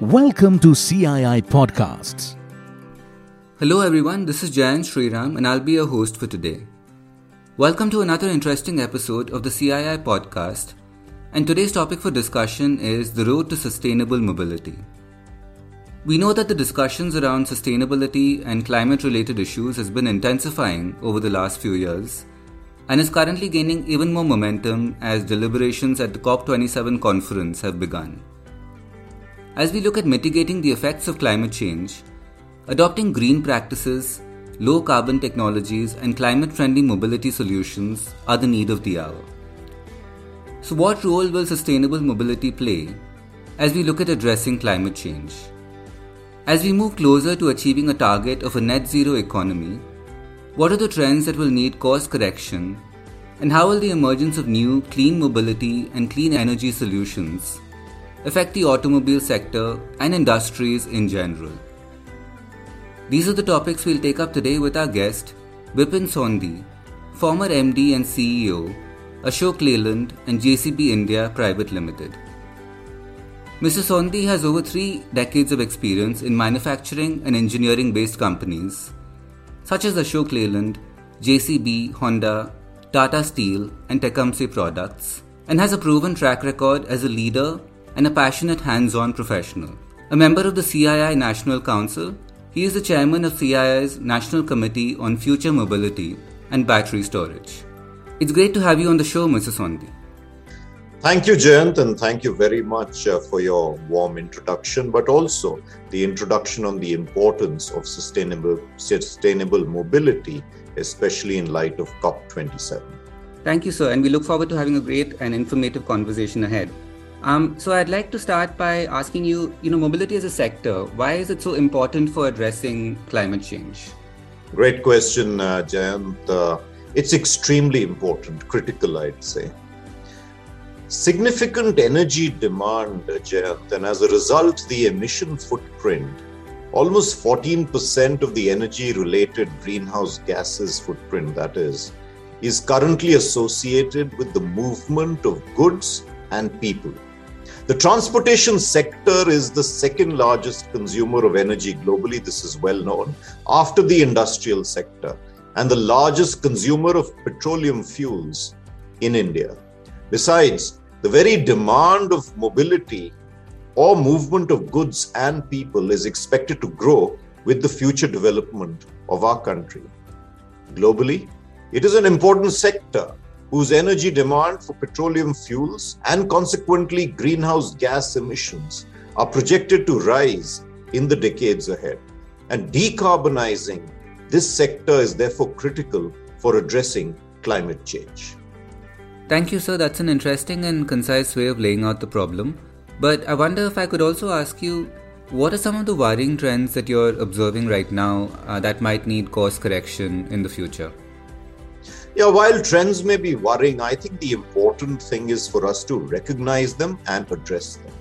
Welcome to CII Podcasts. Hello everyone, this is Jayant Sriram and I'll be your host for today. Welcome to another interesting episode of the CII podcast. And today's topic for discussion is the road to sustainable mobility. We know that the discussions around sustainability and climate related issues has been intensifying over the last few years and is currently gaining even more momentum as deliberations at the COP27 conference have begun. As we look at mitigating the effects of climate change, adopting green practices, low carbon technologies, and climate friendly mobility solutions are the need of the hour. So, what role will sustainable mobility play as we look at addressing climate change? As we move closer to achieving a target of a net zero economy, what are the trends that will need course correction, and how will the emergence of new clean mobility and clean energy solutions affect the automobile sector and industries in general. These are the topics we'll take up today with our guest, Bipin Sondhi, former MD and CEO, Ashok Leyland and JCB India Private Limited. Mr. Sondhi has over three decades of experience in manufacturing and engineering based companies such as Ashok Leyland, JCB, Honda, Tata Steel, and Tecumseh Products, and has a proven track record as a leader and a passionate hands on professional. A member of the CII National Council, he is the chairman of CII's National Committee on Future Mobility and Battery Storage. It's great to have you on the show, Mr. Sondhi. Thank you, Jayant, and thank you very much uh, for your warm introduction, but also the introduction on the importance of sustainable sustainable mobility, especially in light of COP27. Thank you, sir, and we look forward to having a great and informative conversation ahead. Um, so I'd like to start by asking you, you know, mobility as a sector, why is it so important for addressing climate change? Great question, uh, Jayant. Uh, it's extremely important, critical, I'd say. Significant energy demand, uh, Jayant, and as a result, the emission footprint, almost 14% of the energy related greenhouse gases footprint, that is, is currently associated with the movement of goods and people. The transportation sector is the second largest consumer of energy globally. This is well known after the industrial sector and the largest consumer of petroleum fuels in India. Besides, the very demand of mobility or movement of goods and people is expected to grow with the future development of our country. Globally, it is an important sector whose energy demand for petroleum fuels and consequently greenhouse gas emissions are projected to rise in the decades ahead. And decarbonizing this sector is therefore critical for addressing climate change. Thank you, sir. That's an interesting and concise way of laying out the problem. But I wonder if I could also ask you what are some of the worrying trends that you're observing right now uh, that might need course correction in the future? Yeah, while trends may be worrying, I think the important thing is for us to recognize them and address them.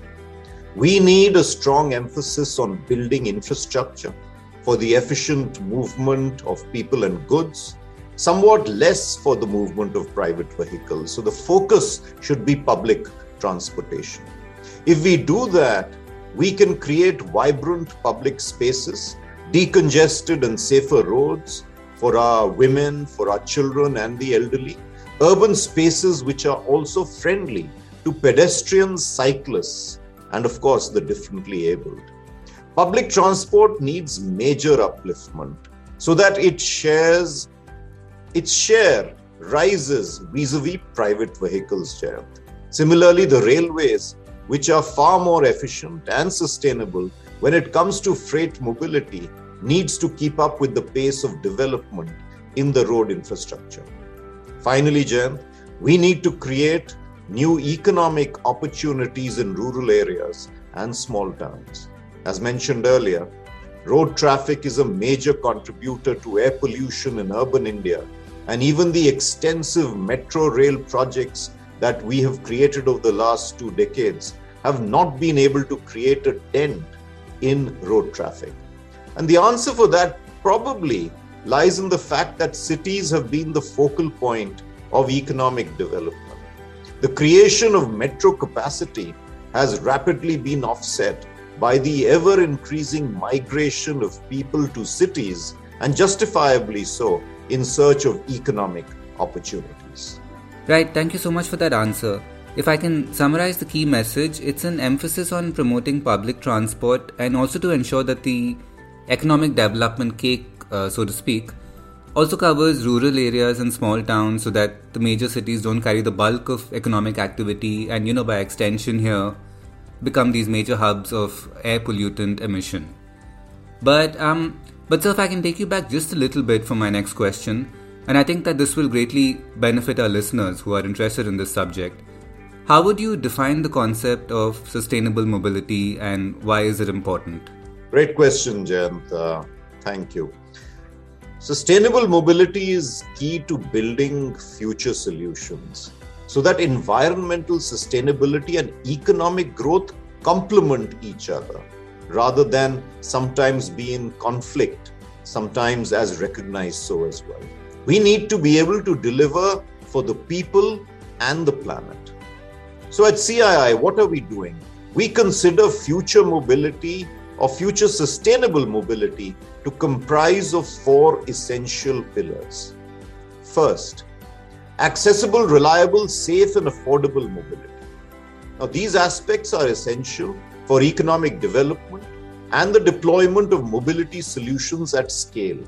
We need a strong emphasis on building infrastructure for the efficient movement of people and goods, somewhat less for the movement of private vehicles. So the focus should be public transportation. If we do that, we can create vibrant public spaces, decongested and safer roads, for our women, for our children, and the elderly. Urban spaces which are also friendly to pedestrians, cyclists, and of course the differently abled. Public transport needs major upliftment so that it shares its share rises vis-a-vis private vehicles. Similarly, the railways, which are far more efficient and sustainable when it comes to freight mobility, needs to keep up with the pace of development in the road infrastructure. Finally, Jen, we need to create new economic opportunities in rural areas and small towns. As mentioned earlier, road traffic is a major contributor to air pollution in urban India, and even the extensive metro rail projects that we have created over the last two decades have not been able to create a dent in road traffic. And the answer for that probably lies in the fact that cities have been the focal point of economic development. The creation of metro capacity has rapidly been offset by the ever increasing migration of people to cities, and justifiably so, in search of economic opportunities. Right, thank you so much for that answer. If I can summarize the key message, it's an emphasis on promoting public transport and also to ensure that the economic development cake, uh, so to speak, also covers rural areas and small towns so that the major cities don't carry the bulk of economic activity and, you know, by extension here, become these major hubs of air pollutant emission. But, um, but sir, if I can take you back just a little bit for my next question, and I think that this will greatly benefit our listeners who are interested in this subject. How would you define the concept of sustainable mobility and why is it important? Great question, Jayant. Uh, thank you. Sustainable mobility is key to building future solutions so that environmental sustainability and economic growth complement each other rather than sometimes be in conflict, sometimes as recognized so as well. We need to be able to deliver for the people and the planet. So at CII, what are we doing? We consider future mobility or future sustainable mobility to comprise of four essential pillars. First, accessible, reliable, safe, and affordable mobility. Now, these aspects are essential for economic development and the deployment of mobility solutions at scale.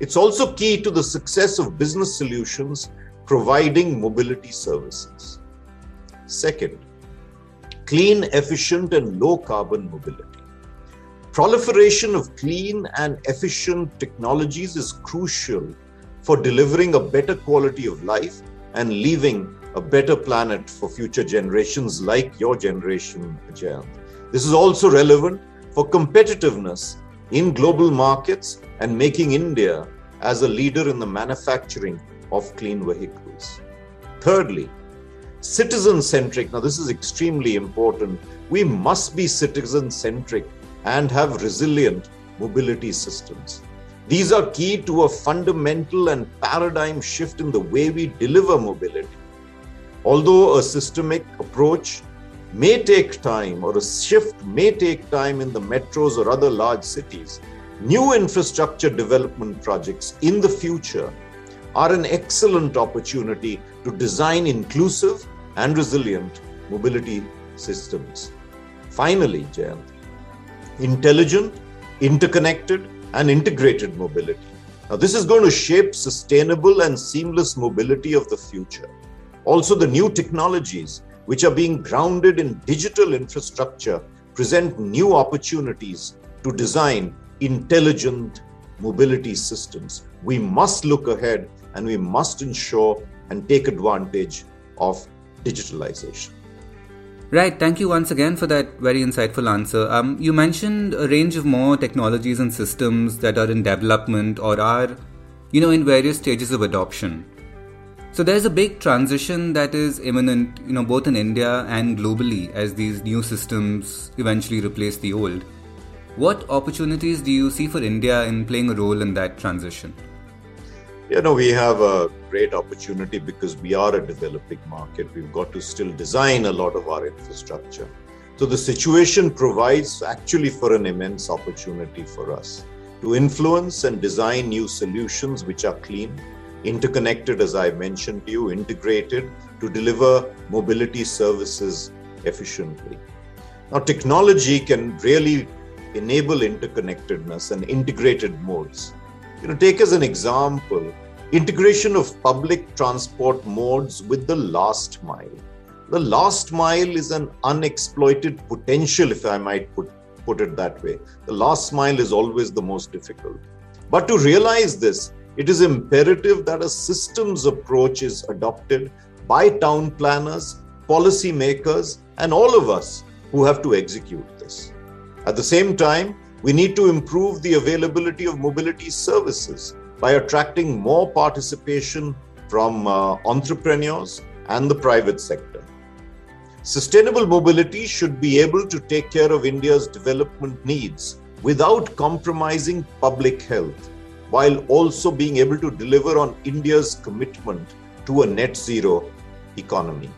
It's also key to the success of business solutions providing mobility services. Second, clean, efficient, and low carbon mobility. Proliferation of clean and efficient technologies is crucial for delivering a better quality of life and leaving a better planet for future generations like your generation, Jayant. This is also relevant for competitiveness in global markets and making India as a leader in the manufacturing of clean vehicles. Thirdly, citizen centric. Now, this is extremely important. We must be citizen centric and have resilient mobility systems. These are key to a fundamental and paradigm shift in the way we deliver mobility. Although a systemic approach may take time or a shift may take time in the metros or other large cities, new infrastructure development projects in the future are an excellent opportunity to design inclusive and resilient mobility systems. Finally, Jayant, intelligent, interconnected, and integrated mobility. Now, this is going to shape sustainable and seamless mobility of the future. Also, the new technologies, which are being grounded in digital infrastructure, present new opportunities to design intelligent mobility systems. We must look ahead and we must ensure and take advantage of digitalization. Right. Thank you once again for that very insightful answer. Um, you mentioned a range of more technologies and systems that are in development or are, you know, in various stages of adoption. So there's a big transition that is imminent, you know, both in India and globally as these new systems eventually replace the old. What opportunities do you see for India in playing a role in that transition? You know, we have a great opportunity because we are a developing market. We've got to still design a lot of our infrastructure. So the situation provides actually for an immense opportunity for us to influence and design new solutions which are clean, interconnected, as I mentioned to you, integrated to deliver mobility services efficiently. Now, technology can really enable interconnectedness and integrated modes you know, take as an example integration of public transport modes with the last mile. The last mile is an unexploited potential, if I might put, put it that way. The last mile is always the most difficult. But to realize this, it is imperative that a systems approach is adopted by town planners, policy makers, and all of us who have to execute this. At the same time, we need to improve the availability of mobility services by attracting more participation from uh, entrepreneurs and the private sector. Sustainable mobility should be able to take care of India's development needs without compromising public health, while also being able to deliver on India's commitment to a net zero economy.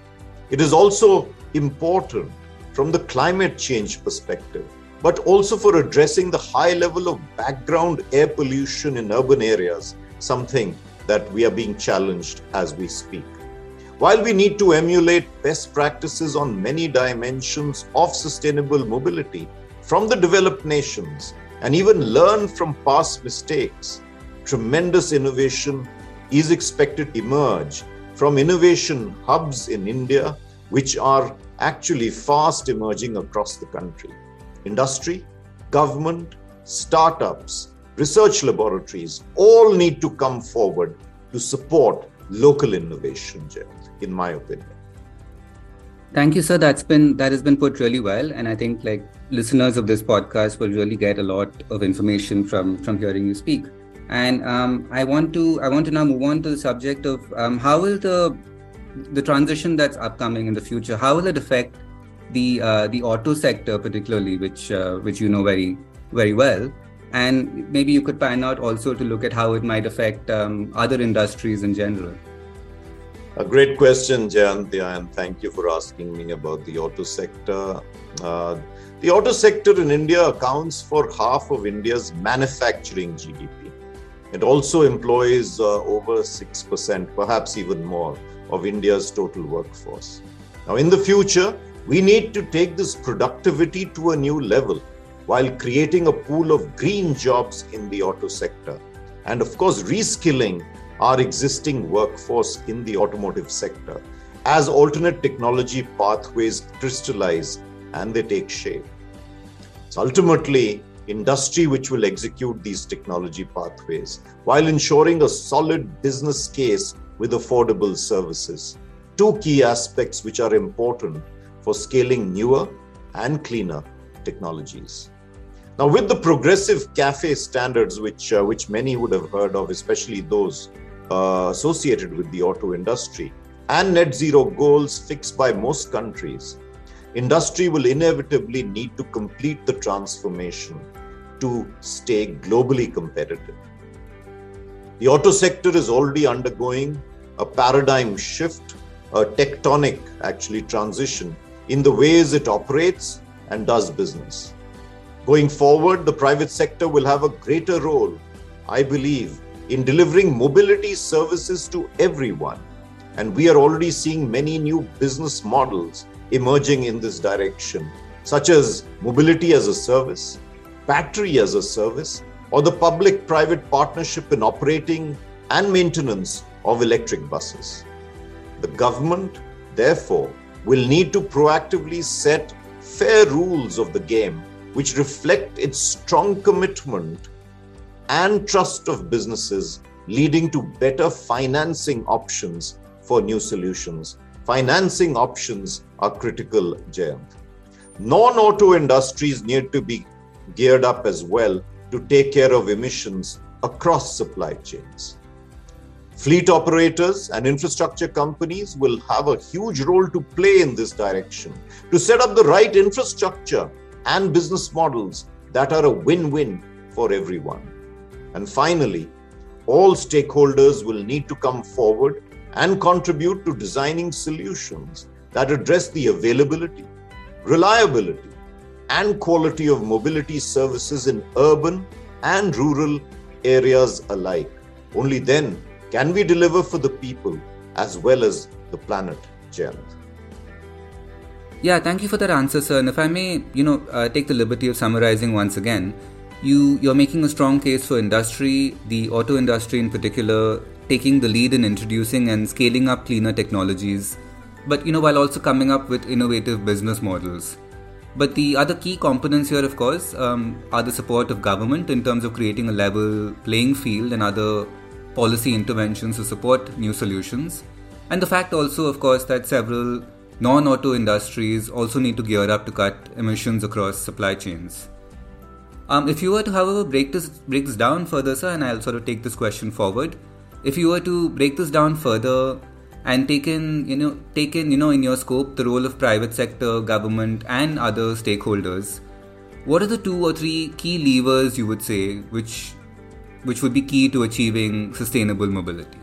It is also important from the climate change perspective but also for addressing the high level of background air pollution in urban areas, something that we are being challenged as we speak. While we need to emulate best practices on many dimensions of sustainable mobility from the developed nations and even learn from past mistakes, tremendous innovation is expected to emerge from innovation hubs in India, which are actually fast emerging across the country. Industry, government, startups, research laboratories all need to come forward to support local innovation, in my opinion. Thank you, sir. That's been that has been put really well, and I think like listeners of this podcast will really get a lot of information from from hearing you speak. And um, I want to I want to now move on to the subject of um, how will the the transition that's upcoming in the future how will it affect the uh, the auto sector particularly, which uh, which you know very very well, and maybe you could pan out also to look at how it might affect um, other industries in general. A great question, Jayantya, and thank you for asking me about the auto sector. Uh, the auto sector in India accounts for half of India's manufacturing GDP. It also employs uh, over 6%, perhaps even more, of India's total workforce. Now, in the future, we need to take this productivity to a new level while creating a pool of green jobs in the auto sector. And of course, reskilling our existing workforce in the automotive sector as alternate technology pathways crystallize and they take shape. So ultimately, industry which will execute these technology pathways while ensuring a solid business case with affordable services. Two key aspects which are important for scaling newer and cleaner technologies. Now, with the progressive CAFE standards, which, uh, which many would have heard of, especially those uh, associated with the auto industry, and net zero goals fixed by most countries, industry will inevitably need to complete the transformation to stay globally competitive. The auto sector is already undergoing a paradigm shift, a tectonic actually transition in the ways it operates and does business. Going forward, the private sector will have a greater role, I believe, in delivering mobility services to everyone. And we are already seeing many new business models emerging in this direction, such as mobility as a service, battery as a service, or the public private partnership in operating and maintenance of electric buses. The government, therefore, will need to proactively set fair rules of the game which reflect its strong commitment and trust of businesses, leading to better financing options for new solutions. Financing options are critical, Jayant. Non auto industries need to be geared up as well to take care of emissions across supply chains. Fleet operators and infrastructure companies will have a huge role to play in this direction to set up the right infrastructure and business models that are a win win for everyone. And finally, all stakeholders will need to come forward and contribute to designing solutions that address the availability, reliability, and quality of mobility services in urban and rural areas alike. Only then can we deliver for the people as well as the planet, Jayant? Yeah, thank you for that answer, sir. And if I may, you know, uh, take the liberty of summarizing once again, you you're making a strong case for industry, the auto industry in particular, taking the lead in introducing and scaling up cleaner technologies, but you know, while also coming up with innovative business models. But the other key components here, of course, um, are the support of government in terms of creating a level playing field and other policy interventions to support new solutions. And the fact also, of course, that several non auto industries also need to gear up to cut emissions across supply chains. Um, if you were to, however, break this break this down further, sir, and I'll sort of take this question forward. If you were to break this down further and take in, you know, take in, you know, in your scope the role of private sector, government, and other stakeholders, what are the two or three key levers you would say which which would be key to achieving sustainable mobility?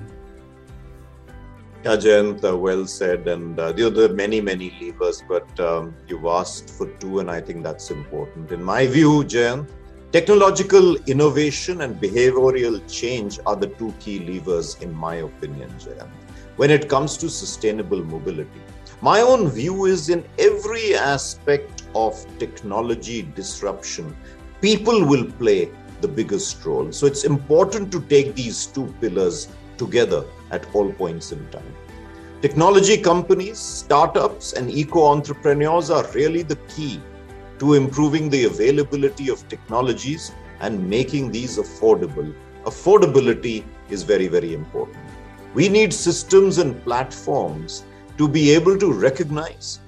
Yeah, Jayant, uh, well said. And uh, there are many, many levers, but um, you've asked for two, and I think that's important. In my view, Jayant, technological innovation and behavioral change are the two key levers, in my opinion, Jayant, when it comes to sustainable mobility. My own view is in every aspect of technology disruption, people will play the biggest role. So it's important to take these two pillars together at all points in time. Technology companies, startups, and eco entrepreneurs are really the key to improving the availability of technologies and making these affordable. Affordability is very, very important. We need systems and platforms to be able to recognize,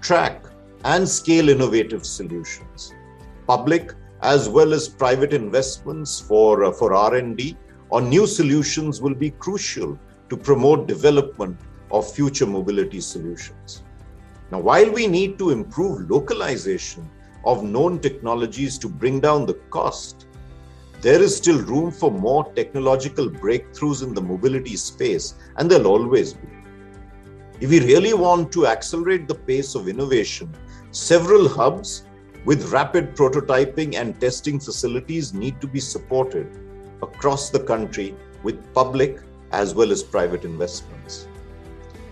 track, and scale innovative solutions. Public as well as private investments for, uh, for R&D on new solutions will be crucial to promote development of future mobility solutions. Now, while we need to improve localization of known technologies to bring down the cost, there is still room for more technological breakthroughs in the mobility space, and there'll always be. If we really want to accelerate the pace of innovation, several hubs with rapid prototyping and testing facilities need to be supported across the country with public as well as private investments.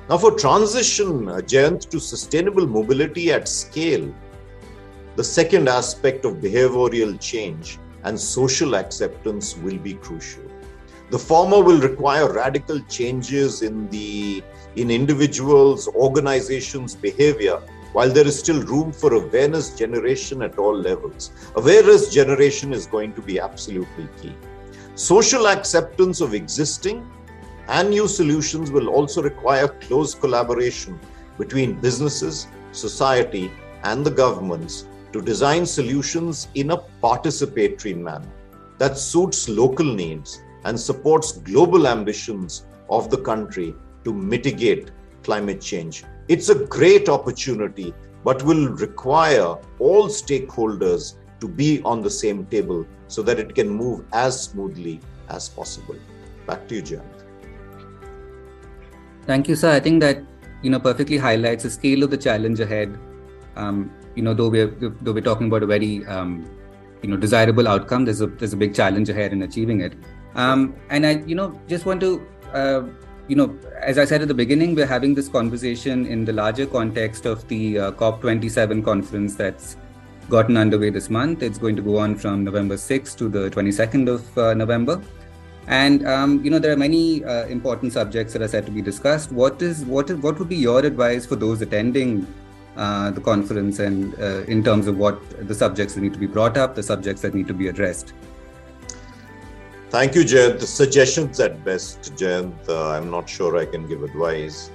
Now, for transition, uh, Jayant, to sustainable mobility at scale, the second aspect of behavioral change and social acceptance will be crucial. The former will require radical changes in the in individuals, organizations' behavior while there is still room for awareness generation at all levels. Awareness generation is going to be absolutely key. Social acceptance of existing and new solutions will also require close collaboration between businesses, society, and the governments to design solutions in a participatory manner that suits local needs and supports global ambitions of the country to mitigate climate change it's a great opportunity, but will require all stakeholders to be on the same table so that it can move as smoothly as possible. Back to you, Jan. Thank you, sir. I think that you know perfectly highlights the scale of the challenge ahead. Um, you know, though we're though we're talking about a very um, you know desirable outcome, there's a there's a big challenge ahead in achieving it. Um, and I you know just want to uh, you know, as I said at the beginning, we're having this conversation in the larger context of the uh, COP27 conference that's gotten underway this month. It's going to go on from November 6th to the 22nd of uh, November. And um, you know there are many uh, important subjects that are set to be discussed. What is what is what would be your advice for those attending uh, the conference, and uh, in terms of what the subjects that need to be brought up, the subjects that need to be addressed? Thank you, Jayant. The suggestions at best, Jayant. Uh, I'm not sure I can give advice.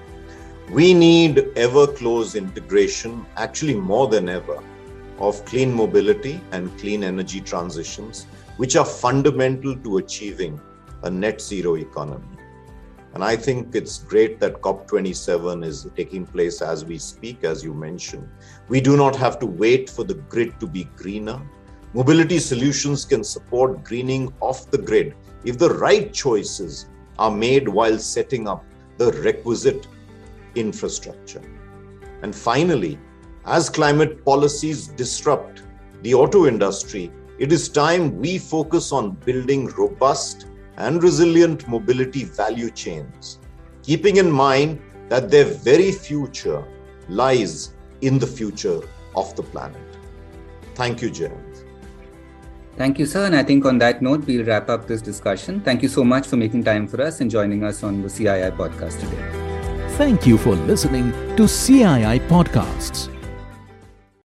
We need ever close integration, actually more than ever, of clean mobility and clean energy transitions, which are fundamental to achieving a net zero economy. And I think it's great that COP27 is taking place as we speak, as you mentioned. We do not have to wait for the grid to be greener. Mobility solutions can support greening off the grid if the right choices are made while setting up the requisite infrastructure. And finally, as climate policies disrupt the auto industry, it is time we focus on building robust and resilient mobility value chains, keeping in mind that their very future lies in the future of the planet. Thank you, Jayant. Thank you, sir. And I think on that note, we'll wrap up this discussion. Thank you so much for making time for us and joining us on the CII podcast today. Thank you for listening to CII Podcasts.